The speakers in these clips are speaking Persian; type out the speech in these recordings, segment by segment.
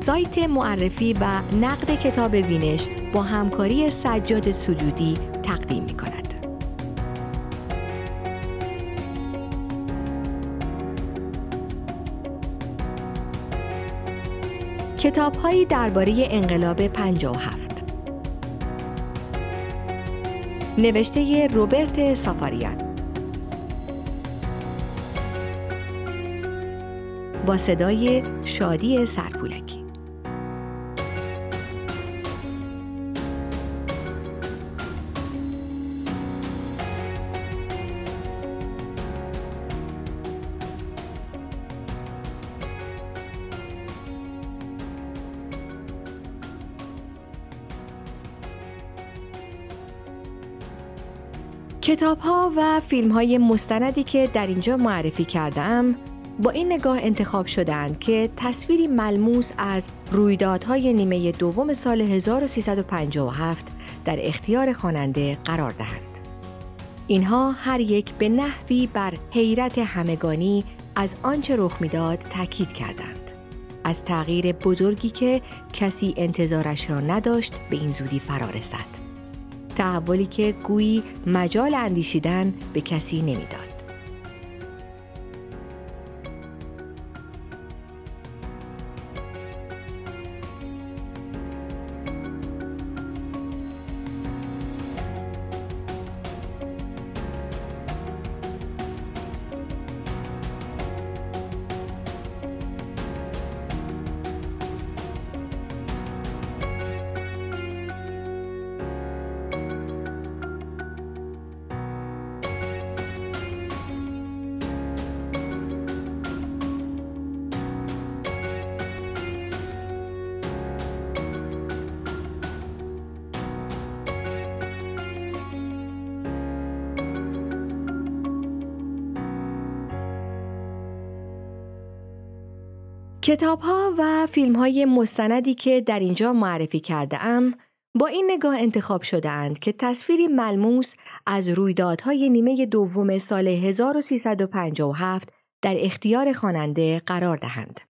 سایت معرفی و نقد کتاب وینش با همکاری سجاد سجودی تقدیم می کند. درباره انقلاب 57 نوشته روبرت سافاریان. با صدای شادی سرپولکی. کتاب ها و فیلم های مستندی که در اینجا معرفی کردم با این نگاه انتخاب شدند که تصویری ملموس از رویدادهای نیمه دوم سال 1357 در اختیار خواننده قرار دهند. اینها هر یک به نحوی بر حیرت همگانی از آنچه رخ می‌داد تاکید کردند. از تغییر بزرگی که کسی انتظارش را نداشت به این زودی فرا رسد. تحولی که گویی مجال اندیشیدن به کسی نمی‌داد. کتاب ها و فیلم های مستندی که در اینجا معرفی کرده ام با این نگاه انتخاب شدهاند که تصویری ملموس از رویدادهای نیمه دوم سال 1357 در اختیار خواننده قرار دهند.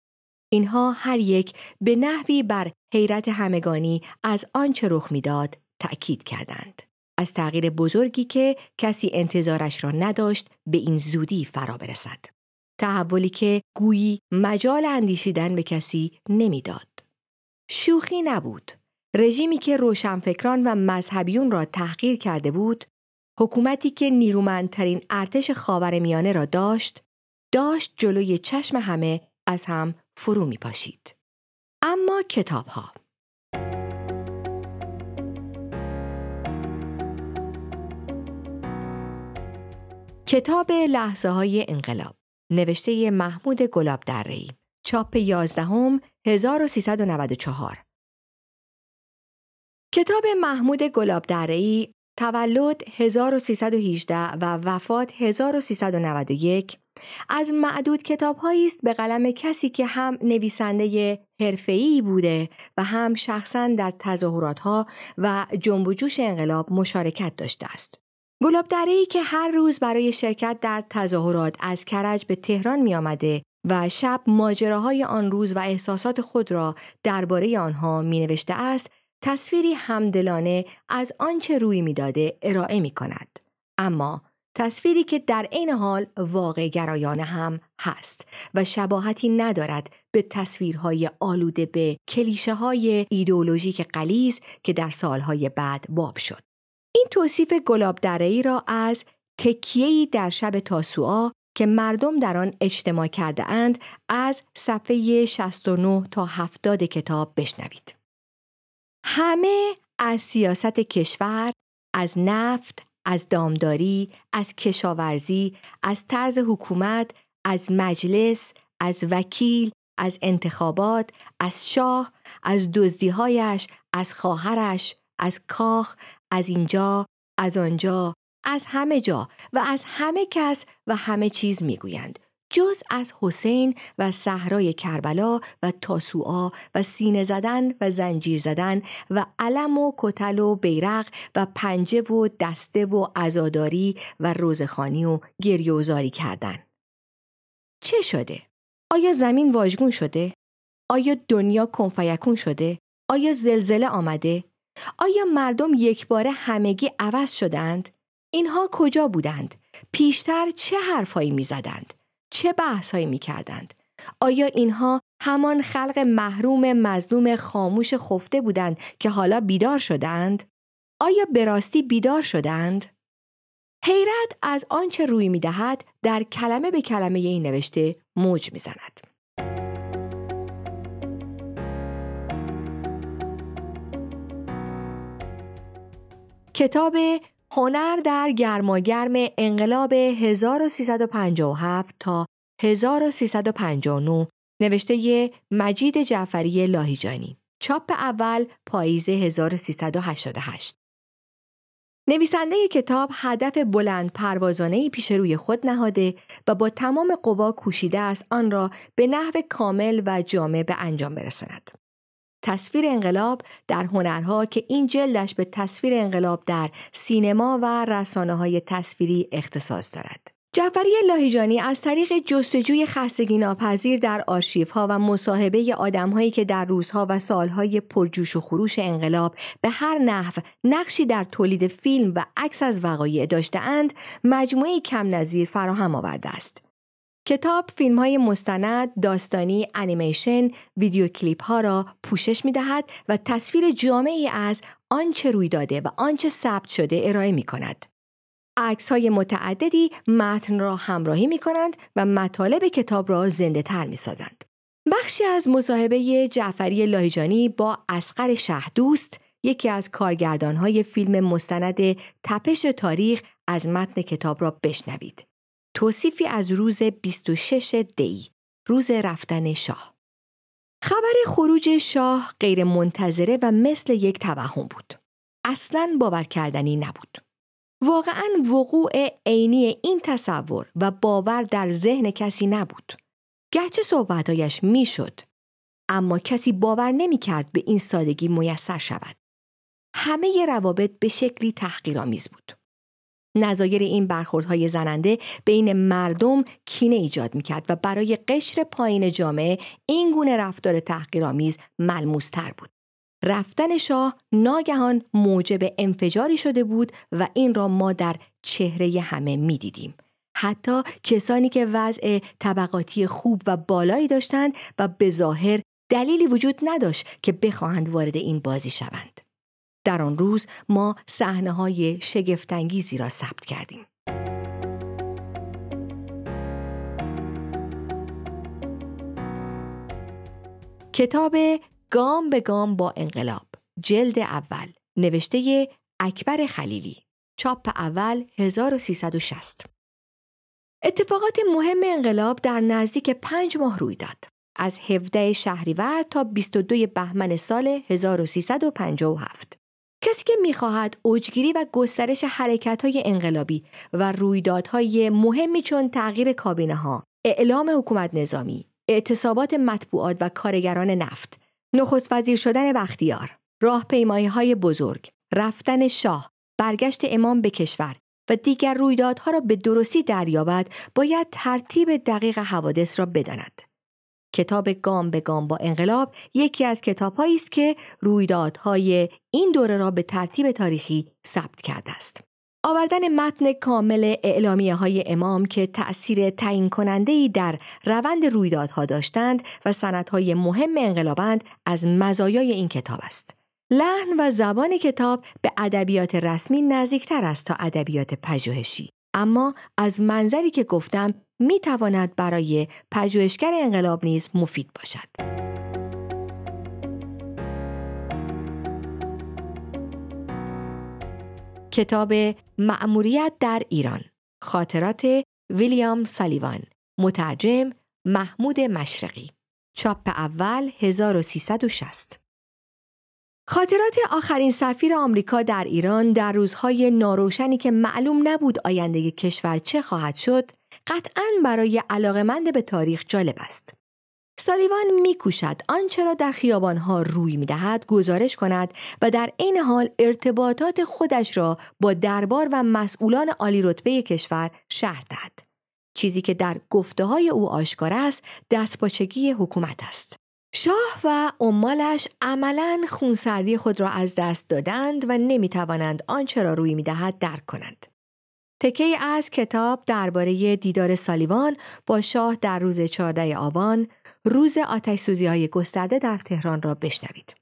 اینها هر یک به نحوی بر حیرت همگانی از آنچه رخ می‌داد تأکید کردند. از تغییر بزرگی که کسی انتظارش را نداشت به این زودی فرا برسد. تحولی که گویی مجال اندیشیدن به کسی نمی‌داد. شوخی نبود. رژیمی که روشنفکران و مذهبیون را تحقیر کرده بود، حکومتی که نیرومندترین ارتش خاورمیانه را داشت، داشت جلوی چشم همه از هم فرو می پاشید. اما کتاب ها. کتاب لحظه های انقلاب نوشته محمود گلاب درهی چاپ 11 1394 کتاب محمود گلاب تولد 1318 و وفات 1391 از معدود کتابهایی است به قلم کسی که هم نویسنده حرفه‌ای بوده و هم شخصا در تظاهراتها و جنب و جوش انقلاب مشارکت داشته است. گلاب ای که هر روز برای شرکت در تظاهرات از کرج به تهران می آمده و شب ماجراهای آن روز و احساسات خود را درباره آنها می نوشته است تصویری همدلانه از آنچه روی می‌داده ارائه می کند. اما تصویری که در عین حال واقع گرایانه هم هست و شباهتی ندارد به تصویرهای آلوده به کلیشه های ایدئولوژیک قلیز که در سالهای بعد باب شد. این توصیف گلاب را از تکیهی در شب تاسوعا که مردم در آن اجتماع کرده اند از صفحه 69 تا 70 کتاب بشنوید. همه از سیاست کشور، از نفت، از دامداری، از کشاورزی، از طرز حکومت، از مجلس، از وکیل، از انتخابات، از شاه، از دزدیهایش، از خواهرش، از کاخ، از اینجا، از آنجا، از همه جا و از همه کس و همه چیز می‌گویند جز از حسین و صحرای کربلا و تاسوعا و سینه زدن و زنجیر زدن و علم و کتل و بیرق و پنجه و دسته و عزاداری و روزخانی و گریوزاری کردن. چه شده؟ آیا زمین واژگون شده؟ آیا دنیا کنفیکون شده؟ آیا زلزله آمده؟ آیا مردم یک بار همگی عوض شدند؟ اینها کجا بودند؟ پیشتر چه حرفهایی می زدند؟ چه بحثهایی می کردند؟ آیا اینها همان خلق محروم مظلوم خاموش خفته بودند که حالا بیدار شدند؟ آیا به راستی بیدار شدند؟ حیرت از آنچه روی می دهد در کلمه به کلمه این نوشته موج می کتاب هنر در گرماگرم انقلاب 1357 تا 1359 نوشته مجید جعفری لاهیجانی چاپ اول پاییز 1388 نویسنده کتاب هدف بلند پروازانه پیش روی خود نهاده و با تمام قوا کوشیده است آن را به نحو کامل و جامع به انجام برساند. تصویر انقلاب در هنرها که این جلدش به تصویر انقلاب در سینما و رسانه های تصویری اختصاص دارد. جعفری لاهیجانی از طریق جستجوی خستگی ناپذیر در آرشیف ها و مصاحبه آدم هایی که در روزها و سالهای پرجوش و خروش انقلاب به هر نحو نقشی در تولید فیلم و عکس از وقایع داشتهاند مجموعه کم نظیر فراهم آورده است. کتاب فیلم های مستند، داستانی، انیمیشن، ویدیو کلیپ ها را پوشش می دهد و تصویر جامعی از آنچه روی داده و آنچه ثبت شده ارائه می کند. عکس های متعددی متن را همراهی می کنند و مطالب کتاب را زنده تر می سازند. بخشی از مصاحبه جعفری لاهیجانی با اسقر شهدوست یکی از های فیلم مستند تپش تاریخ از متن کتاب را بشنوید. توصیفی از روز 26 دی روز رفتن شاه خبر خروج شاه غیر منتظره و مثل یک توهم بود. اصلا باور کردنی نبود. واقعا وقوع عینی این تصور و باور در ذهن کسی نبود. گرچه صحبتهایش می‌شد اما کسی باور نمی کرد به این سادگی میسر شود. همه روابط به شکلی تحقیرآمیز بود. نظایر این برخوردهای زننده بین مردم کینه ایجاد می‌کرد و برای قشر پایین جامعه این گونه رفتار تحقیرآمیز ملموستر بود. رفتن شاه ناگهان موجب انفجاری شده بود و این را ما در چهره همه می‌دیدیم. حتی کسانی که وضع طبقاتی خوب و بالایی داشتند و به ظاهر دلیلی وجود نداشت که بخواهند وارد این بازی شوند. در آن روز ما صحنه های شگفتانگیزی را ثبت کردیم. کتاب گام به گام با انقلاب جلد اول نوشته اکبر خلیلی چاپ اول 1360 اتفاقات مهم انقلاب در نزدیک پنج ماه روی داد. از 17 شهریور تا 22 بهمن سال 1357. کسی که می‌خواهد اوجگیری و گسترش حرکت های انقلابی و رویدادهای مهمی چون تغییر کابینه ها، اعلام حکومت نظامی، اعتصابات مطبوعات و کارگران نفت، نخست وزیر شدن بختیار، راهپیمایی های بزرگ، رفتن شاه، برگشت امام به کشور و دیگر رویدادها را به درستی دریابد باید ترتیب دقیق حوادث را بداند. کتاب گام به گام با انقلاب یکی از کتابهایی است که رویدادهای این دوره را به ترتیب تاریخی ثبت کرده است. آوردن متن کامل اعلامیه های امام که تأثیر تعیین کننده ای در روند رویدادها داشتند و سندهای مهم انقلابند از مزایای این کتاب است. لحن و زبان کتاب به ادبیات رسمی نزدیکتر است تا ادبیات پژوهشی. اما از منظری که گفتم می تواند برای پژوهشگر انقلاب نیز مفید باشد. کتاب معموریت در ایران خاطرات ویلیام سالیوان مترجم محمود مشرقی چاپ اول 1360 خاطرات آخرین سفیر آمریکا در ایران در روزهای ناروشنی که معلوم نبود آینده کشور چه خواهد شد قطعا برای علاقمند به تاریخ جالب است. سالیوان میکوشد آنچه را در خیابانها روی می‌دهد گزارش کند و در عین حال ارتباطات خودش را با دربار و مسئولان عالی رتبه کشور شهر دهد. چیزی که در گفته های او آشکار است دستپاچگی حکومت است. شاه و عمالش عملا خونسردی خود را از دست دادند و نمی توانند آنچه را روی می دهد درک کنند. تکه از کتاب درباره دیدار سالیوان با شاه در روز 14 آبان روز آتش های گسترده در تهران را بشنوید.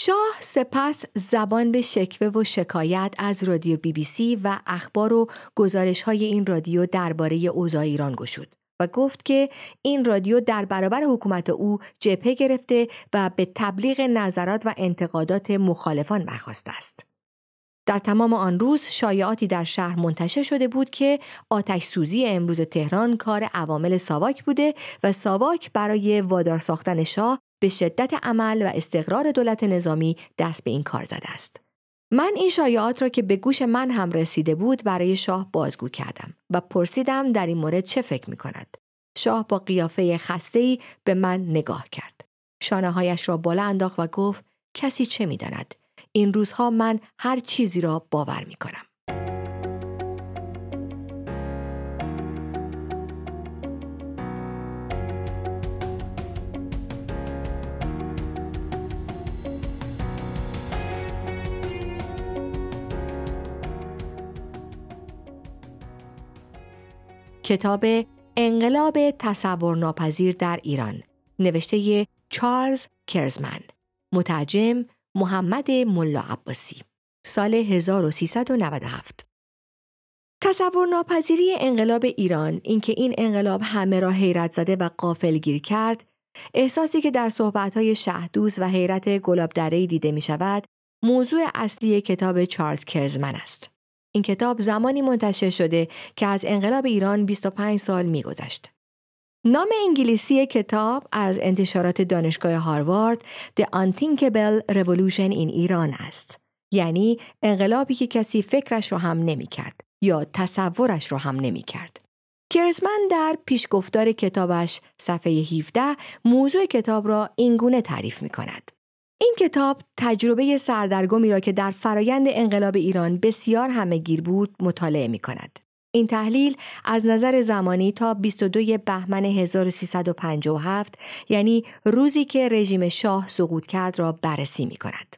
شاه سپس زبان به شکوه و شکایت از رادیو بی بی سی و اخبار و گزارش های این رادیو درباره اوضاع ایران گشود و گفت که این رادیو در برابر حکومت او جبهه گرفته و به تبلیغ نظرات و انتقادات مخالفان برخواسته است. در تمام آن روز شایعاتی در شهر منتشر شده بود که آتش سوزی امروز تهران کار عوامل ساواک بوده و ساواک برای وادار ساختن شاه به شدت عمل و استقرار دولت نظامی دست به این کار زده است. من این شایعات را که به گوش من هم رسیده بود برای شاه بازگو کردم و پرسیدم در این مورد چه فکر می کند. شاه با قیافه خسته به من نگاه کرد. شانه هایش را بالا انداخت و گفت کسی چه می داند؟ این روزها من هر چیزی را باور می کنم. کتاب انقلاب تصور ناپذیر در ایران نوشته چارلز کرزمن مترجم محمد ملا عباسی سال 1397 تصور ناپذیری انقلاب ایران اینکه این انقلاب همه را حیرت زده و قافل گیر کرد احساسی که در صحبتهای شهدوز و حیرت گلاب دیده می شود موضوع اصلی کتاب چارلز کرزمن است. این کتاب زمانی منتشر شده که از انقلاب ایران 25 سال میگذشت. نام انگلیسی کتاب از انتشارات دانشگاه هاروارد The Unthinkable Revolution in ایران است. یعنی انقلابی که کسی فکرش رو هم نمی کرد یا تصورش رو هم نمی کرد. کرزمن در پیشگفتار کتابش صفحه 17 موضوع کتاب را اینگونه تعریف می کند. این کتاب تجربه سردرگمی را که در فرایند انقلاب ایران بسیار همه گیر بود مطالعه می کند. این تحلیل از نظر زمانی تا 22 بهمن 1357 یعنی روزی که رژیم شاه سقوط کرد را بررسی می کند.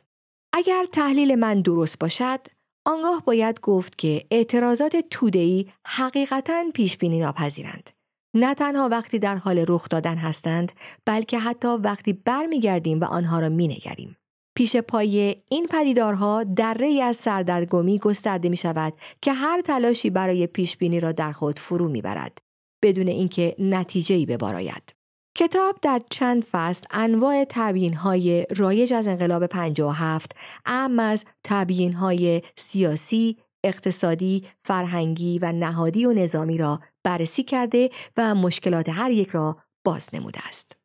اگر تحلیل من درست باشد، آنگاه باید گفت که اعتراضات توده‌ای حقیقتا پیش بینی ناپذیرند. نه تنها وقتی در حال رخ دادن هستند بلکه حتی وقتی برمیگردیم و آنها را مینگریم پیش پای این پدیدارها دره از سردرگمی گسترده می شود که هر تلاشی برای پیش بینی را در خود فرو می برد بدون اینکه نتیجه ای بباراید. کتاب در چند فصل انواع تبیین های رایج از انقلاب 57 اهم از تبیین های سیاسی، اقتصادی، فرهنگی و نهادی و نظامی را بررسی کرده و مشکلات هر یک را باز نموده است.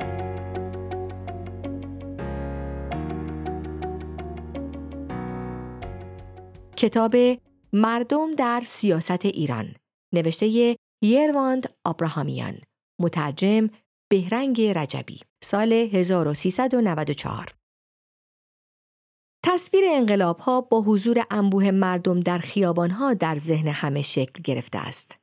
کتاب مردم در سیاست ایران نوشته یرواند آبراهامیان مترجم بهرنگ رجبی سال 1394 تصویر انقلاب ها با حضور انبوه مردم در خیابان ها در ذهن همه شکل گرفته است.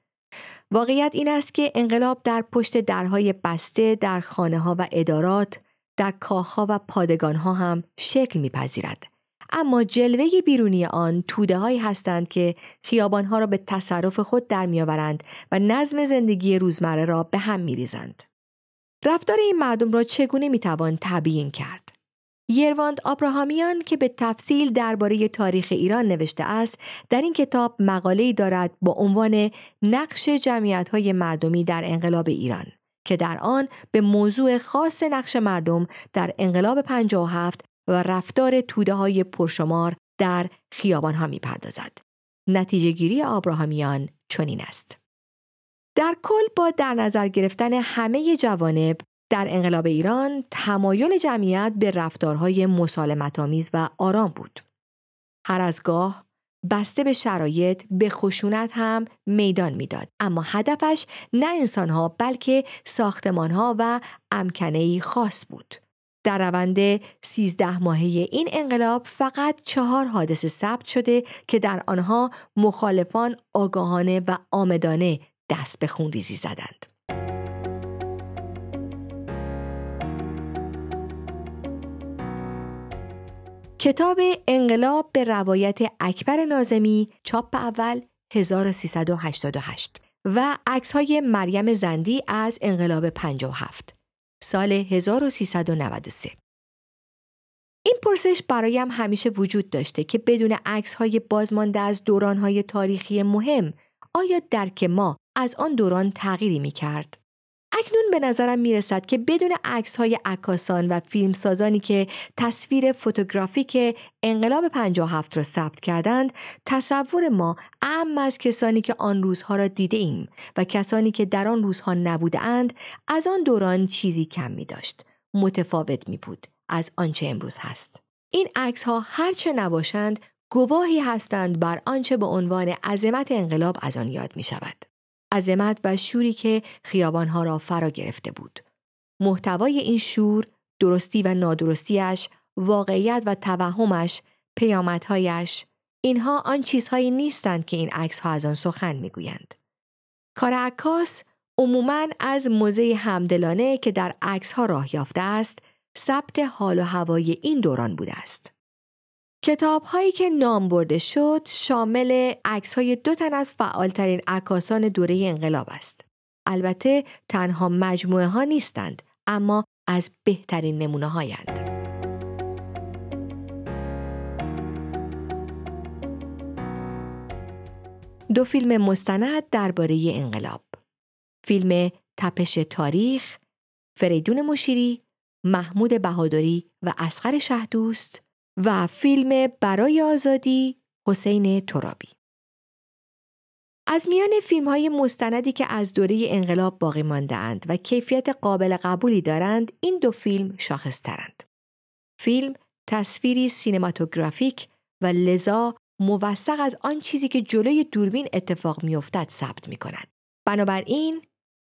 واقعیت این است که انقلاب در پشت درهای بسته در خانه ها و ادارات، در کاخها و پادگان ها هم شکل میپذیرد. اما جلوه بیرونی آن توده هایی هستند که خیابان ها را به تصرف خود در میآورند و نظم زندگی روزمره را به هم میریزند. رفتار این مردم را چگونه می‌توان تبیین کرد؟ یرواند آبراهامیان که به تفصیل درباره تاریخ ایران نوشته است در این کتاب مقاله‌ای دارد با عنوان نقش جمعیت‌های مردمی در انقلاب ایران که در آن به موضوع خاص نقش مردم در انقلاب 57 و رفتار توده های پرشمار در خیابان ها می پردازد. نتیجه گیری آبراهامیان چنین است. در کل با در نظر گرفتن همه جوانب در انقلاب ایران تمایل جمعیت به رفتارهای مسالمت آمیز و آرام بود. هر از گاه بسته به شرایط به خشونت هم میدان می‌داد اما هدفش نه انسانها بلکه ساختمانها و امکنهی خاص بود در روند 13 ماهه این انقلاب فقط چهار حادثه ثبت شده که در آنها مخالفان آگاهانه و آمدانه دست به خونریزی زدند. کتاب انقلاب به روایت اکبر نازمی چاپ اول 1388 و عکس های مریم زندی از انقلاب 57 سال 1393 این پرسش برایم همیشه وجود داشته که بدون عکس های بازمانده از دوران های تاریخی مهم آیا درک ما از آن دوران تغییری می کرد؟ اکنون به نظرم می رسد که بدون عکس های عکاسان و فیلمسازانی که تصویر فوتوگرافیک انقلاب 57 را ثبت کردند تصور ما اهم از کسانی که آن روزها را دیده ایم و کسانی که در آن روزها نبوده اند از آن دوران چیزی کم می داشت متفاوت می بود از آنچه امروز هست. این عکس ها هرچه نباشند گواهی هستند بر آنچه به عنوان عظمت انقلاب از آن یاد می شود. عظمت و شوری که خیابانها را فرا گرفته بود. محتوای این شور، درستی و نادرستیش، واقعیت و توهمش، پیامدهایش، اینها آن چیزهایی نیستند که این عکس ها از آن سخن می‌گویند. کار عکاس عموماً از موزه همدلانه که در عکس ها راه یافته است، ثبت حال و هوای این دوران بوده است. کتاب هایی که نام برده شد شامل عکس های دو تن از فعالترین عکاسان دوره انقلاب است. البته تنها مجموعه ها نیستند اما از بهترین نمونه هایند. دو فیلم مستند درباره انقلاب. فیلم تپش تاریخ، فریدون مشیری، محمود بهادری و اسقر شهدوست و فیلم برای آزادی حسین ترابی. از میان فیلم های مستندی که از دوره انقلاب باقی مانده اند و کیفیت قابل قبولی دارند این دو فیلم شاخصترند. فیلم تصویری سینماتوگرافیک و لذا موثق از آن چیزی که جلوی دوربین اتفاق میافتد ثبت می کنند. بنابراین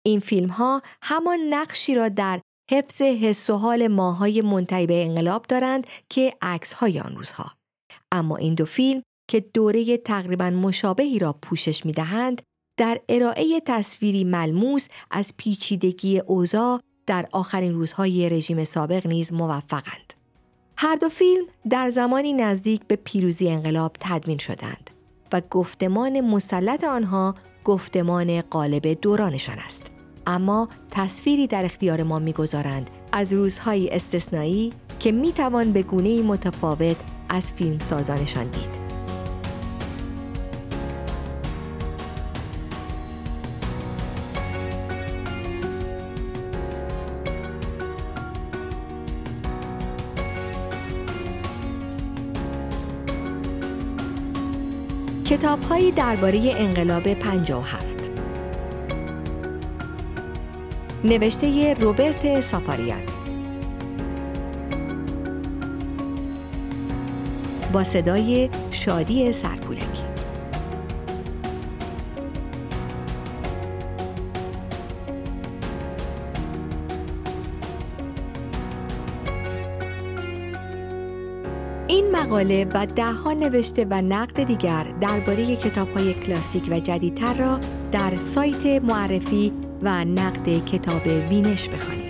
این فیلم ها همان نقشی را در حفظ حس و حال ماهای منتهی به انقلاب دارند که عکس های آن روزها اما این دو فیلم که دوره تقریبا مشابهی را پوشش می دهند در ارائه تصویری ملموس از پیچیدگی اوضاع در آخرین روزهای رژیم سابق نیز موفقند. هر دو فیلم در زمانی نزدیک به پیروزی انقلاب تدوین شدند و گفتمان مسلط آنها گفتمان قالب دورانشان است. اما تصویری در اختیار ما می‌گذارند از روزهای استثنایی که می‌توان به گونه متفاوت از فیلم سازانشان دید. کتابهایی درباره انقلاب 57 نوشته روبرت سافاریان. با صدای شادی سرپولکی. این مقاله و دهها نوشته و نقد دیگر درباره کتاب‌های کلاسیک و جدیدتر را در سایت معرفی و نقد کتاب وینش بخوانید.